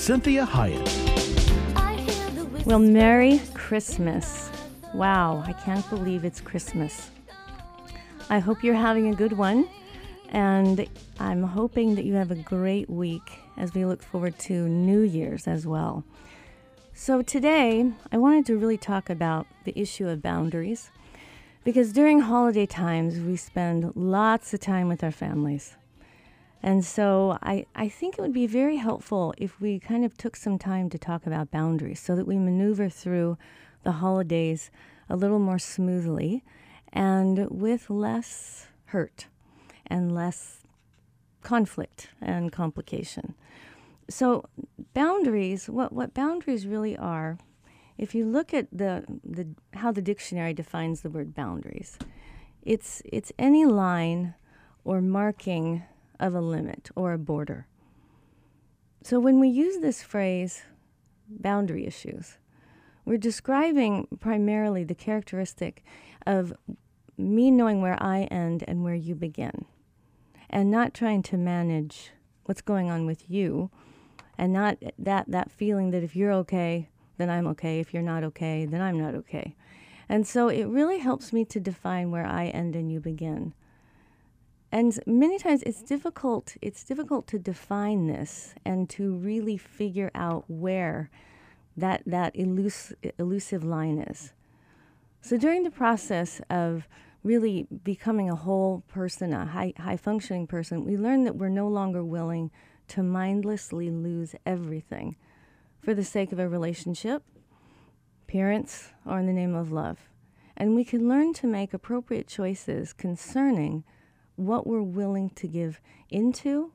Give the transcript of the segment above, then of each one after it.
Cynthia Hiett. Well, Merry Christmas. Wow, I can't believe it's Christmas. I hope you're having a good one, and I'm hoping that you have a great week as we look forward to New Year's as well. So, today I wanted to really talk about the issue of boundaries because during holiday times we spend lots of time with our families. And so I, I think it would be very helpful if we kind of took some time to talk about boundaries so that we maneuver through the holidays a little more smoothly and with less hurt and less conflict and complication. So boundaries, what, what boundaries really are, if you look at the, the how the dictionary defines the word boundaries, it's it's any line or marking of a limit or a border. So when we use this phrase, boundary issues, we're describing primarily the characteristic of me knowing where I end and where you begin, and not trying to manage what's going on with you, and not that, that feeling that if you're okay, then I'm okay. If you're not okay, then I'm not okay. And so it really helps me to define where I end and you begin. And many times it's difficult it's difficult to define this and to really figure out where that that elus- elusive line is. So during the process of really becoming a whole person, a high high functioning person, we learn that we're no longer willing to mindlessly lose everything for the sake of a relationship, parents, or in the name of love. And we can learn to make appropriate choices concerning what we're willing to give into,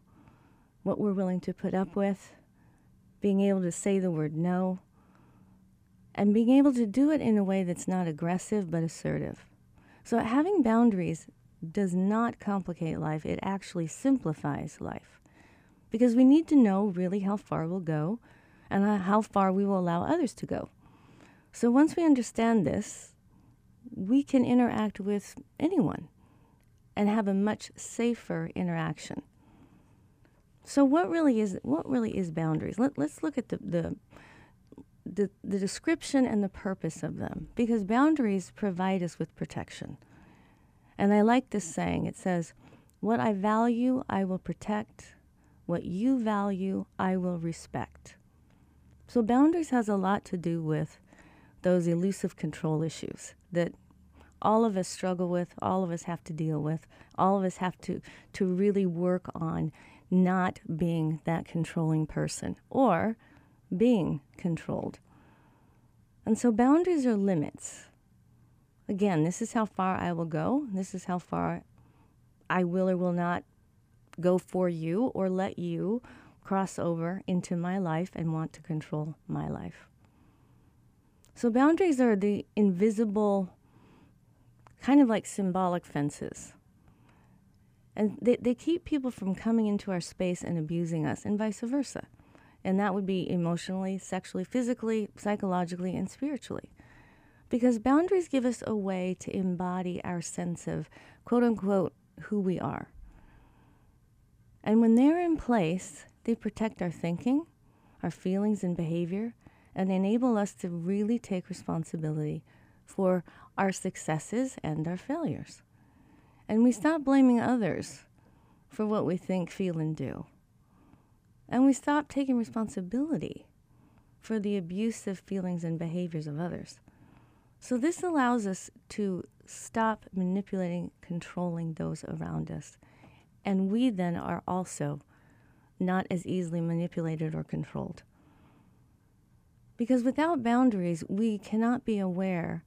what we're willing to put up with, being able to say the word no, and being able to do it in a way that's not aggressive but assertive. So, having boundaries does not complicate life, it actually simplifies life. Because we need to know really how far we'll go and how far we will allow others to go. So, once we understand this, we can interact with anyone and have a much safer interaction. So what really is what really is boundaries? Let, let's look at the, the the the description and the purpose of them because boundaries provide us with protection. And I like this saying. It says, "What I value, I will protect. What you value, I will respect." So boundaries has a lot to do with those elusive control issues that all of us struggle with, all of us have to deal with, all of us have to, to really work on not being that controlling person or being controlled. And so boundaries are limits. Again, this is how far I will go. This is how far I will or will not go for you or let you cross over into my life and want to control my life. So boundaries are the invisible kind of like symbolic fences. And they, they keep people from coming into our space and abusing us, and vice versa. And that would be emotionally, sexually, physically, psychologically, and spiritually. Because boundaries give us a way to embody our sense of quote unquote who we are. And when they're in place, they protect our thinking, our feelings, and behavior, and enable us to really take responsibility for our successes and our failures. And we stop blaming others for what we think, feel, and do. And we stop taking responsibility for the abusive feelings and behaviors of others. So, this allows us to stop manipulating, controlling those around us. And we then are also not as easily manipulated or controlled. Because without boundaries, we cannot be aware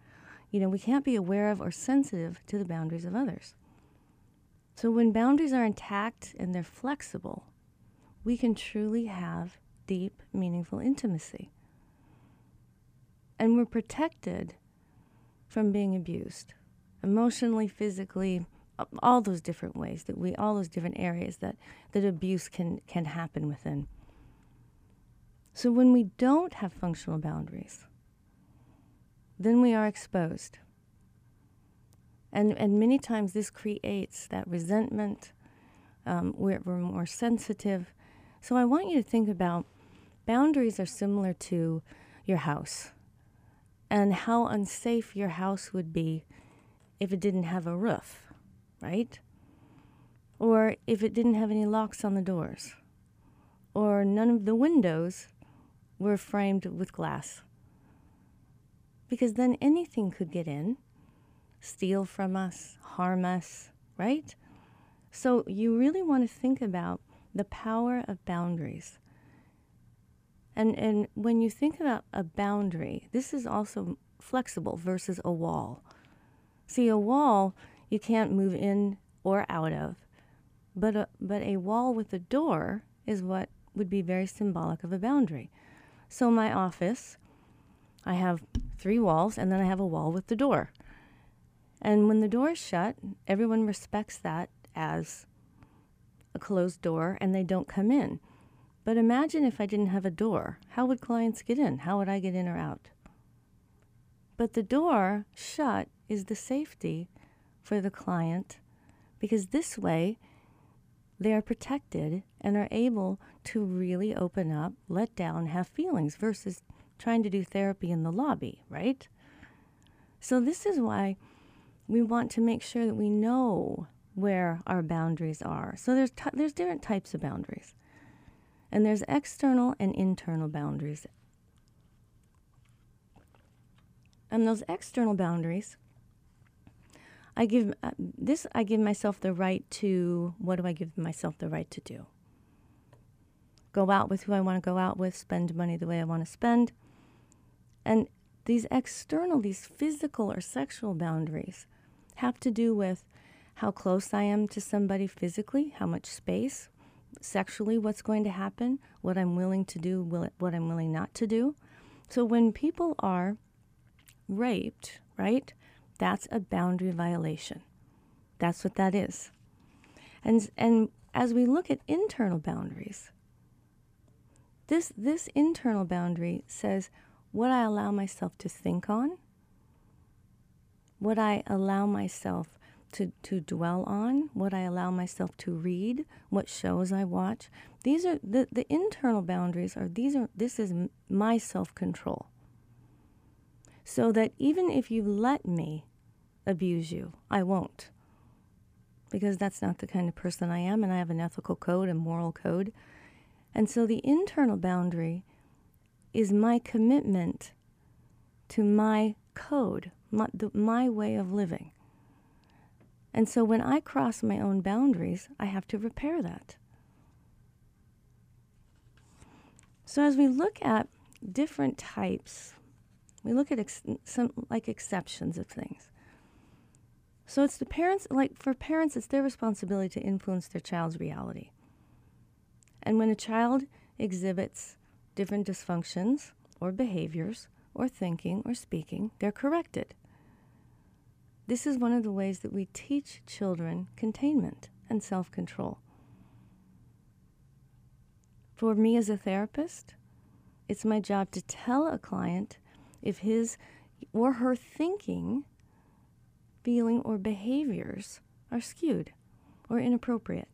you know, we can't be aware of or sensitive to the boundaries of others. So when boundaries are intact and they're flexible, we can truly have deep, meaningful intimacy. And we're protected from being abused emotionally, physically, all those different ways that we, all those different areas that, that abuse can, can happen within. So when we don't have functional boundaries, then we are exposed. And, and many times this creates that resentment. Um, we're, we're more sensitive. So I want you to think about boundaries are similar to your house and how unsafe your house would be if it didn't have a roof, right? Or if it didn't have any locks on the doors, or none of the windows were framed with glass. Because then anything could get in, steal from us, harm us, right? So you really want to think about the power of boundaries. And, and when you think about a boundary, this is also flexible versus a wall. See, a wall you can't move in or out of, but a, but a wall with a door is what would be very symbolic of a boundary. So, my office, I have three walls, and then I have a wall with the door. And when the door is shut, everyone respects that as a closed door and they don't come in. But imagine if I didn't have a door. How would clients get in? How would I get in or out? But the door shut is the safety for the client because this way they are protected and are able to really open up, let down, have feelings versus trying to do therapy in the lobby, right? So, this is why we want to make sure that we know where our boundaries are. So, there's, t- there's different types of boundaries. And there's external and internal boundaries. And those external boundaries, I give uh, this I give myself the right to what do I give myself the right to do? Go out with who I want to go out with, spend money the way I want to spend. And these external, these physical or sexual boundaries have to do with how close I am to somebody physically, how much space, sexually what's going to happen, what I'm willing to do, what I'm willing not to do. So when people are raped, right, that's a boundary violation. That's what that is. And, and as we look at internal boundaries, this, this internal boundary says what I allow myself to think on, what I allow myself to, to dwell on, what I allow myself to read, what shows I watch. These are the, the internal boundaries are these are this is my self-control. So that even if you let me abuse you, I won't. Because that's not the kind of person I am and I have an ethical code and moral code. And so the internal boundary is my commitment to my code, my, the, my way of living. And so when I cross my own boundaries, I have to repair that. So as we look at different types, we look at ex- some like exceptions of things. So it's the parents, like for parents, it's their responsibility to influence their child's reality. And when a child exhibits different dysfunctions or behaviors or thinking or speaking, they're corrected. This is one of the ways that we teach children containment and self control. For me as a therapist, it's my job to tell a client if his or her thinking, feeling, or behaviors are skewed or inappropriate.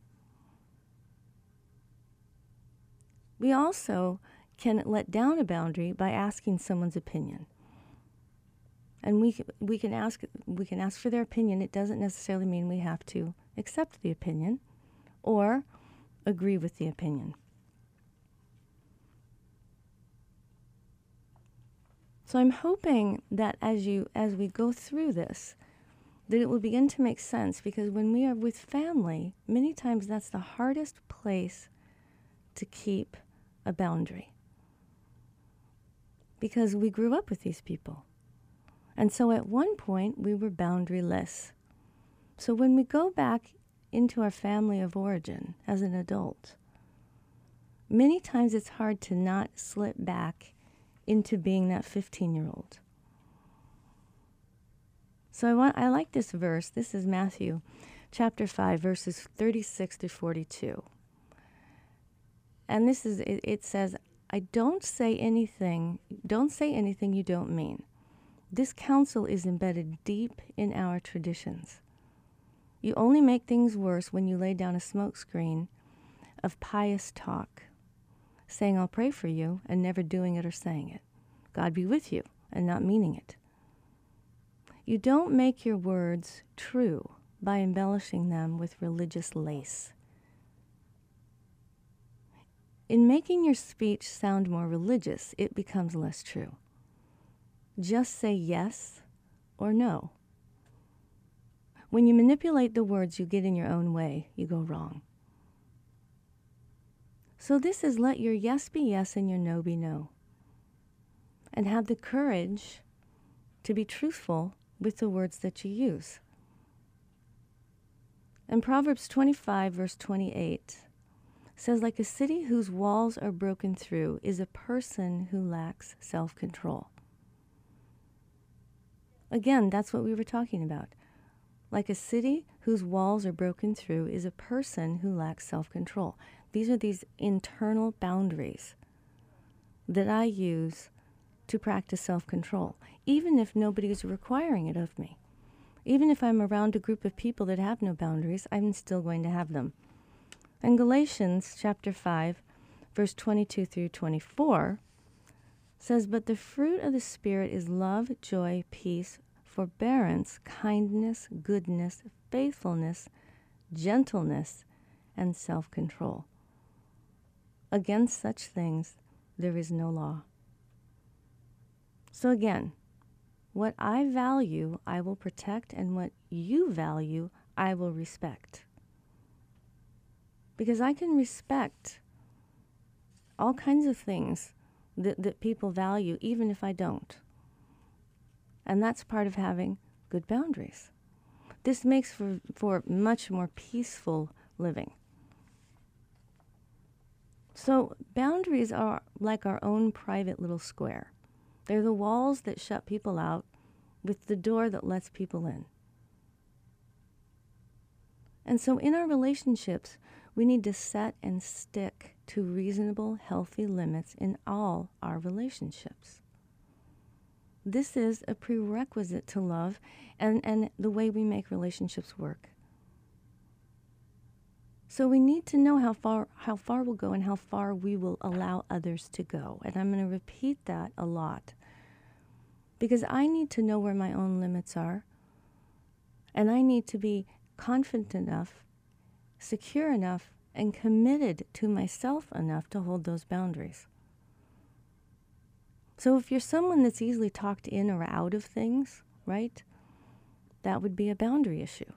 We also can let down a boundary by asking someone's opinion and we we can ask we can ask for their opinion. It doesn't necessarily mean we have to accept the opinion or agree with the opinion. So I'm hoping that as you as we go through this that it will begin to make sense because when we are with family, many times that's the hardest place to keep a boundary. Because we grew up with these people. And so at one point, we were boundaryless. So when we go back into our family of origin as an adult, many times it's hard to not slip back into being that 15 year old. So I want I like this verse. This is Matthew chapter 5 verses 36 to 42. And this is it, it says, "I don't say anything, don't say anything you don't mean." This counsel is embedded deep in our traditions. You only make things worse when you lay down a smokescreen of pious talk, saying, I'll pray for you, and never doing it or saying it. God be with you, and not meaning it. You don't make your words true by embellishing them with religious lace. In making your speech sound more religious, it becomes less true. Just say yes or no. When you manipulate the words you get in your own way, you go wrong. So, this is let your yes be yes and your no be no. And have the courage to be truthful with the words that you use. In Proverbs 25, verse 28 says, like a city whose walls are broken through is a person who lacks self control. Again, that's what we were talking about. Like a city whose walls are broken through is a person who lacks self control. These are these internal boundaries that I use to practice self control, even if nobody is requiring it of me. Even if I'm around a group of people that have no boundaries, I'm still going to have them. And Galatians chapter 5, verse 22 through 24 says, But the fruit of the Spirit is love, joy, peace, forbearance, kindness, goodness, faithfulness, gentleness, and self control. Against such things there is no law. So again, what I value, I will protect, and what you value, I will respect. Because I can respect all kinds of things that, that people value, even if I don't. And that's part of having good boundaries. This makes for, for much more peaceful living. So, boundaries are like our own private little square. They're the walls that shut people out with the door that lets people in. And so, in our relationships, we need to set and stick to reasonable, healthy limits in all our relationships. This is a prerequisite to love and, and the way we make relationships work. So we need to know how far how far we'll go and how far we will allow others to go. And I'm going to repeat that a lot. Because I need to know where my own limits are. And I need to be confident enough, secure enough, and committed to myself enough to hold those boundaries. So if you're someone that's easily talked in or out of things, right? That would be a boundary issue.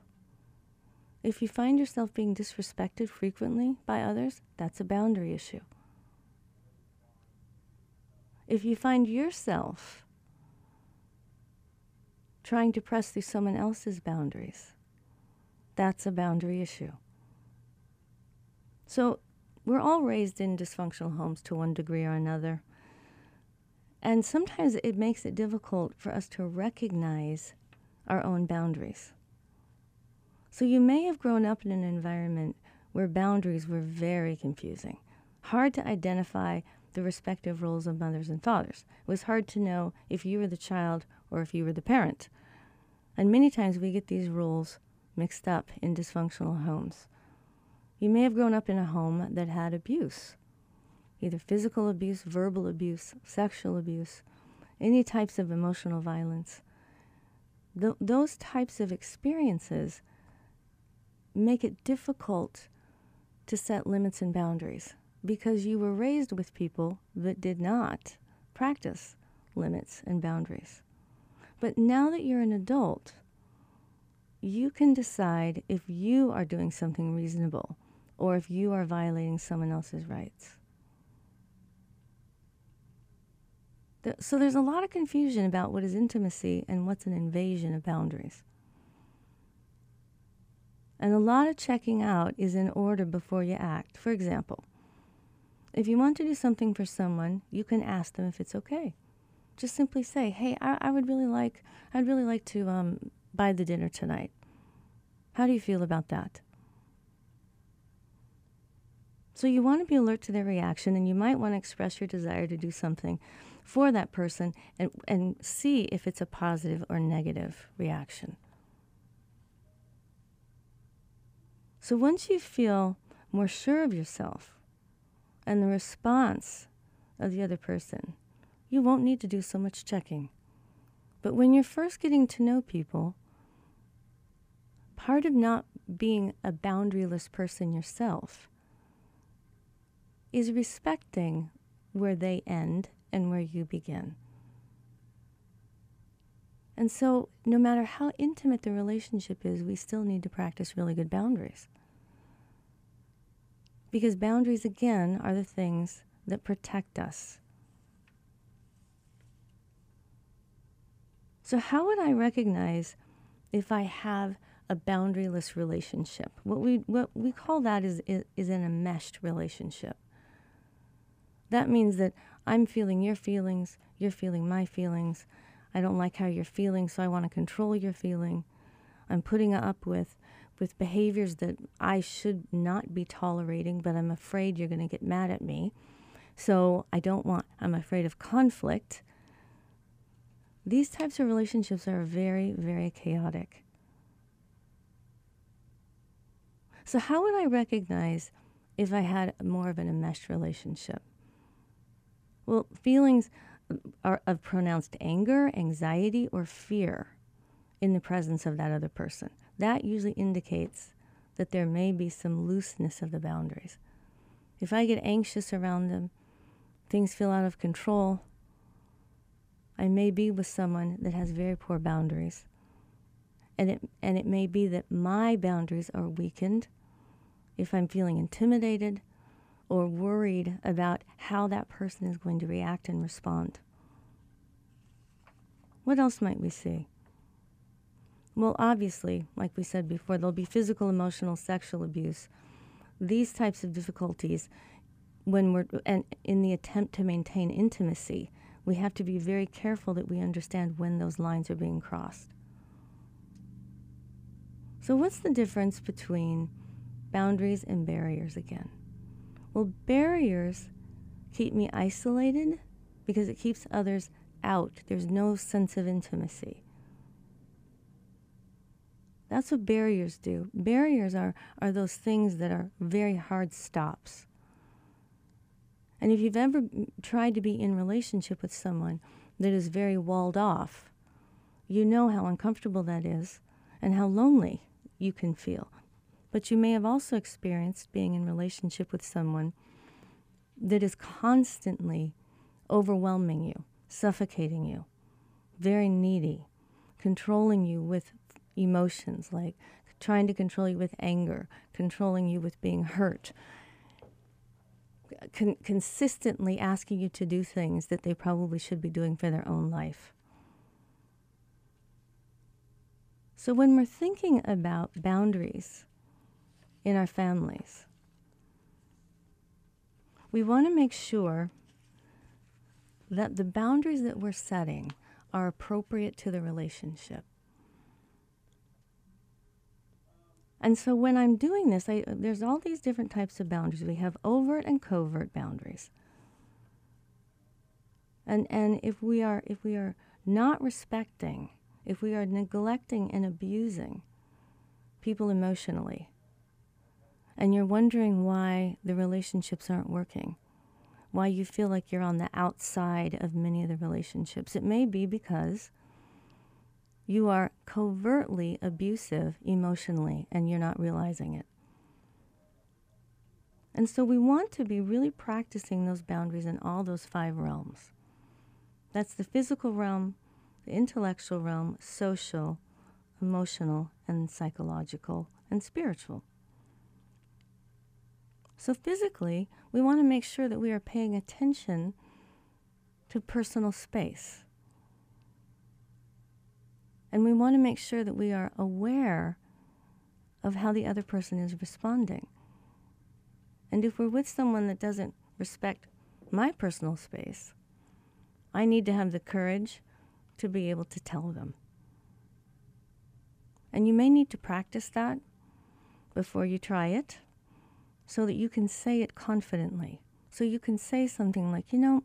If you find yourself being disrespected frequently by others, that's a boundary issue. If you find yourself trying to press through someone else's boundaries, that's a boundary issue. So, we're all raised in dysfunctional homes to one degree or another. And sometimes it makes it difficult for us to recognize our own boundaries. So you may have grown up in an environment where boundaries were very confusing, hard to identify the respective roles of mothers and fathers. It was hard to know if you were the child or if you were the parent. And many times we get these roles mixed up in dysfunctional homes. You may have grown up in a home that had abuse, either physical abuse, verbal abuse, sexual abuse, any types of emotional violence. Th- those types of experiences make it difficult to set limits and boundaries because you were raised with people that did not practice limits and boundaries. But now that you're an adult, you can decide if you are doing something reasonable or if you are violating someone else's rights. So there's a lot of confusion about what is intimacy and what's an invasion of boundaries. And a lot of checking out is in order before you act. For example, If you want to do something for someone, you can ask them if it's okay. Just simply say, "Hey, I, I would really like, I'd really like to um, buy the dinner tonight. How do you feel about that?" So you want to be alert to their reaction, and you might want to express your desire to do something for that person and, and see if it's a positive or negative reaction. So once you feel more sure of yourself and the response of the other person, you won't need to do so much checking. But when you're first getting to know people, part of not being a boundaryless person yourself is respecting where they end and where you begin. And so, no matter how intimate the relationship is, we still need to practice really good boundaries. Because boundaries, again, are the things that protect us. So, how would I recognize if I have a boundaryless relationship? What we, what we call that is, is, is an enmeshed relationship. That means that I'm feeling your feelings, you're feeling my feelings. I don't like how you're feeling, so I want to control your feeling. I'm putting up with with behaviors that I should not be tolerating, but I'm afraid you're going to get mad at me. So I don't want, I'm afraid of conflict. These types of relationships are very, very chaotic. So, how would I recognize if I had more of an enmeshed relationship? Well, feelings are of pronounced anger, anxiety, or fear in the presence of that other person. That usually indicates that there may be some looseness of the boundaries. If I get anxious around them, things feel out of control, I may be with someone that has very poor boundaries. And it, and it may be that my boundaries are weakened if I'm feeling intimidated or worried about how that person is going to react and respond. What else might we see? Well, obviously, like we said before, there'll be physical, emotional, sexual abuse. These types of difficulties, when we're and in the attempt to maintain intimacy, we have to be very careful that we understand when those lines are being crossed. So, what's the difference between boundaries and barriers again? Well, barriers keep me isolated because it keeps others out. There's no sense of intimacy. That's what barriers do. Barriers are, are those things that are very hard stops. And if you've ever tried to be in relationship with someone that is very walled off, you know how uncomfortable that is and how lonely you can feel. But you may have also experienced being in relationship with someone that is constantly overwhelming you, suffocating you, very needy, controlling you with emotions like trying to control you with anger, controlling you with being hurt, con- consistently asking you to do things that they probably should be doing for their own life. So, when we're thinking about boundaries, in our families. We want to make sure that the boundaries that we're setting are appropriate to the relationship. And so when I'm doing this, I, there's all these different types of boundaries. We have overt and covert boundaries. And, and if, we are, if we are not respecting, if we are neglecting and abusing people emotionally, and you're wondering why the relationships aren't working, why you feel like you're on the outside of many of the relationships. It may be because you are covertly abusive emotionally and you're not realizing it. And so we want to be really practicing those boundaries in all those five realms. That's the physical realm, the intellectual realm, social, emotional, and psychological, and spiritual. So, physically, we want to make sure that we are paying attention to personal space. And we want to make sure that we are aware of how the other person is responding. And if we're with someone that doesn't respect my personal space, I need to have the courage to be able to tell them. And you may need to practice that before you try it so that you can say it confidently. So you can say something like, you know,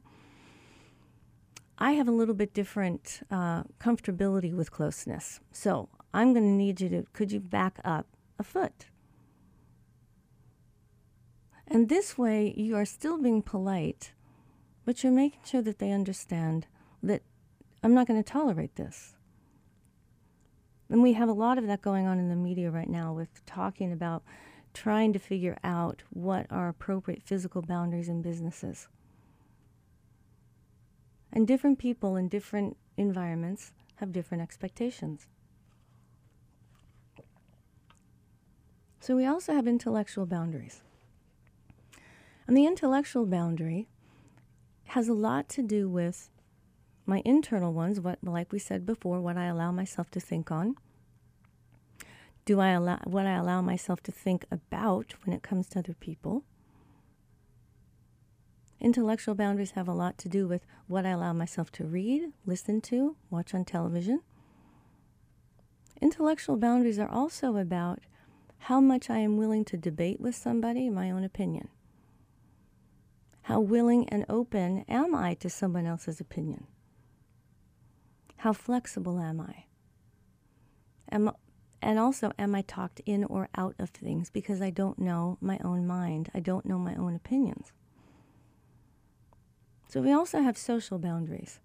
I have a little bit different uh, comfortability with closeness. So I'm going to need you to, could you back up a foot? And this way, you are still being polite, but you're making sure that they understand that I'm not going to tolerate this. And we have a lot of that going on in the media right now with talking about trying to figure out what are appropriate physical boundaries in businesses. And different people in different environments have different expectations. So we also have intellectual boundaries. And the intellectual boundary has a lot to do with my internal ones, what like we said before, what I allow myself to think on. Do I allow what I allow myself to think about when it comes to other people? Intellectual boundaries have a lot to do with what I allow myself to read, listen to, watch on television. Intellectual boundaries are also about how much I am willing to debate with somebody my own opinion. How willing and open am I to someone else's opinion? How flexible am I? Am, and also, am I talked in or out of things because I don't know my own mind? I don't know my own opinions. So we also have social boundaries.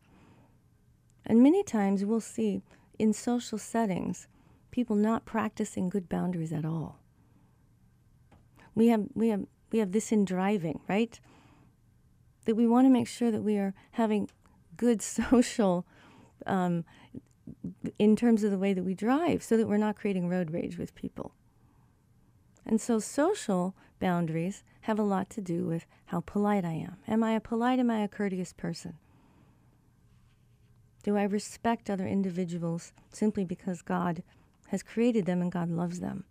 And many times we'll see in social settings people not practicing good boundaries at all. We have, we have, we have this in driving, right? that we want to make sure that we are having good social um, in terms of the way that we drive so that we're not creating road rage with people. And so social boundaries have a lot to do with how polite I am. Am I a polite, am I a courteous person? Do I respect other individuals simply because God has created them and God loves them?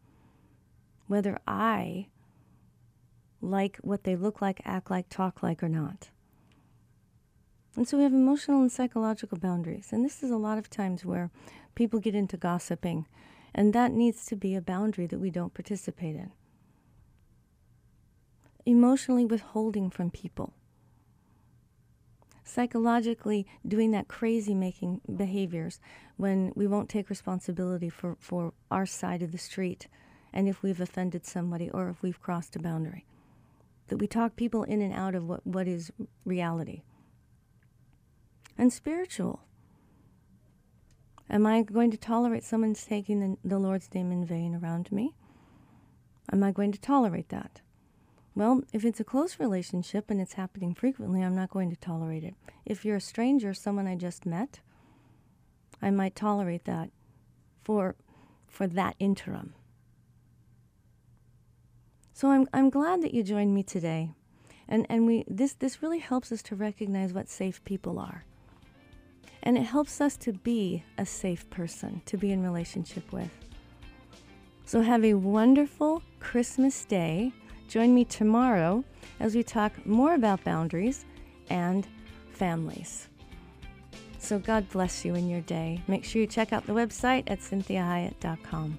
Whether I like what they look like, act like, talk like, or not. And so we have emotional and psychological boundaries. And this is a lot of times where people get into gossiping, and that needs to be a boundary that we don't participate in. Emotionally withholding from people. Psychologically doing that crazy making behaviors when we won't take responsibility for, for our side of the street and if we've offended somebody or if we've crossed a boundary that we talk people in and out of what, what is reality. And spiritual. Am I going to tolerate someone taking the, the Lord's name in vain around me? Am I going to tolerate that? Well, if it's a close relationship and it's happening frequently, I'm not going to tolerate it. If you're a stranger, someone I just met, I might tolerate that for, for that interim. So I'm, I'm glad that you joined me today. And, and we, this, this really helps us to recognize what safe people are. And it helps us to be a safe person to be in relationship with. So have a wonderful Christmas day. Join me tomorrow as we talk more about boundaries and families. So God bless you in your day. Make sure you check out the website at cynthiahiett.com.